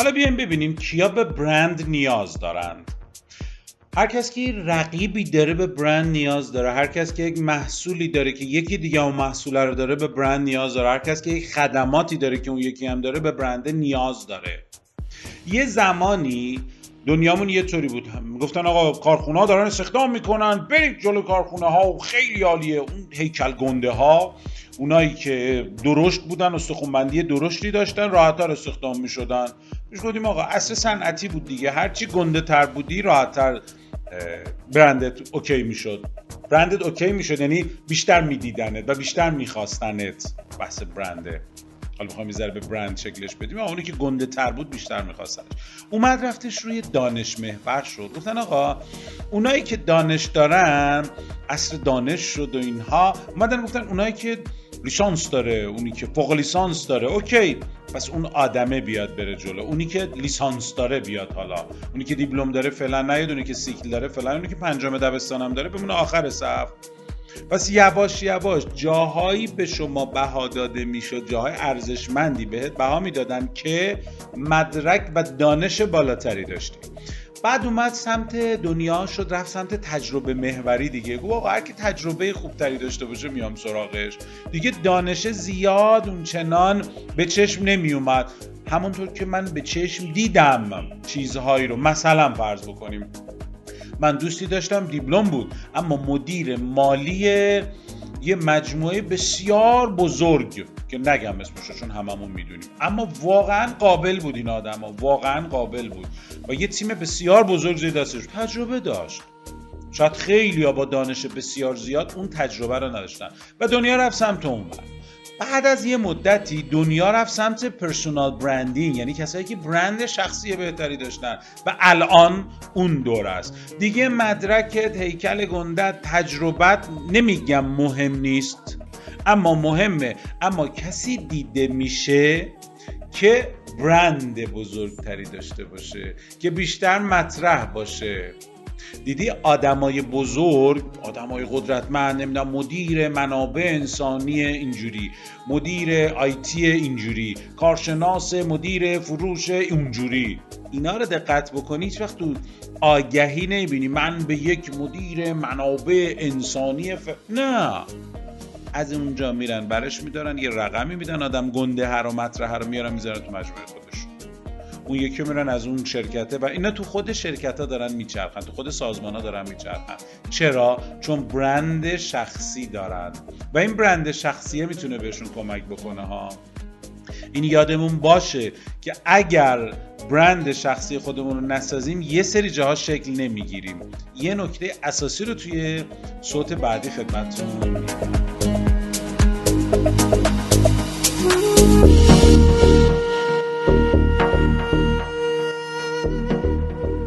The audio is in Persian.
حالا بیایم ببینیم کیا به برند نیاز دارند هر کس که رقیبی داره به برند نیاز داره هر کس که یک محصولی داره که یکی دیگه اون محصول رو داره به برند نیاز داره هر کس که یک خدماتی داره که اون یکی هم داره به برند نیاز داره. یه زمانی دنیامون یه طوری بود. گفتن آقا کارخونه ها دارن استخدام می‌کنن برید جلو کارخونه ها و خیلی عالیه. اون هیکل گنده ها اونایی که درشت بودن استخونبندی درشتی داشتن راحتتر استخدام می‌شدن. گفتیم آقا عصر صنعتی بود دیگه. هرچی گنده تر بودی راحتتر برندت okay می‌شد. برندت okay می‌شد یعنی بیشتر میدیدنت و بیشتر میخواستنت بحث برنده حالا می‌خوام می‌ذاره به برند شکلش بدیم. اونی که گنده تر بود بیشتر میخواستنش. اومد رفتش روی دانش محور شد. گفتن آقا اونایی که دانش دارن عصر دانش شد و اینها. اومدن گفتن اونایی که لیسانس داره اونی که فوق لیسانس داره. okay پس اون آدمه بیاد بره جلو. اونی که لیسانس داره بیاد حالا. اونی که دیپلم داره فعلا نیاد اونی که سیکل داره فعلا اونی که پنجم دبستانم داره بمونه آخر صف. پس یواش یواش جاهایی به شما بها داده می‌شد جاهای ارزشمندی بهت بها می‌دادن که مدرک و دانش بالاتری داشتی. بعد اومد سمت دنیا شد رفت سمت تجربه محوری دیگه. گفت آقا هر کی تجربه خوبتری داشته باشه میام سراغش. دیگه دانش زیاد اون چنان به چشم نمی اومد همونطور که من به چشم دیدم چیزهایی رو. مثلا فرض بکنیم من دوستی داشتم دیپلم بود. اما مدیر مالی یه مجموعه بسیار بزرگ که نگم اسمشو چون هممون می‌دونیم اما واقعا قابل بود این آدم ها. واقعا قابل بود و یه تیم بسیار بزرگ زیر دستش تجربه داشت شاید خیلی با دانش بسیار زیاد اون تجربه رو نداشتن و دنیا رفت سمت اون بر. بعد از یه مدتی دنیا رفت سمت پرسونال برندینگ یعنی کسایی که برند شخصی بهتری داشتن و الان اون دور است. دیگه مدرکت هیکل گندت تجربت نمیگم مهم نیست. اما مهمه. اما کسی دیده میشه که برند بزرگتری داشته باشه که بیشتر مطرح باشه. دیدی آدمای بزرگ آدمای قدرتمند نمی‌دونم مدیر منابع انسانی اینجوری مدیر آیتی اینجوری کارشناس مدیر فروش اینجوری. اینا رو دقت بکنی هیچ وقت تو آگهی نمی‌بینی. من به یک مدیر منابع انسانی ف... نه. از اونجا میرن برش میدارن یه رقمی میدن آدم گنده هر و مطرح رو میارن می‌ذارن تو مجموعه خودش. اون یکی میرن از اون شرکته و اینا تو خود شرکت ها دارن میچرخن تو خود سازمان ها دارن میچرخن. چرا؟ چون برند شخصی دارن. و این برند شخصیه می‌تونه بهشون کمک بکنه ها. این یادمون باشه که اگر برند شخصی خودمون رو نسازیم یه سری جاها شکل نمی‌گیریم. یه نکته اساسی رو توی صوت بعدی خدمتتون. میگم うん。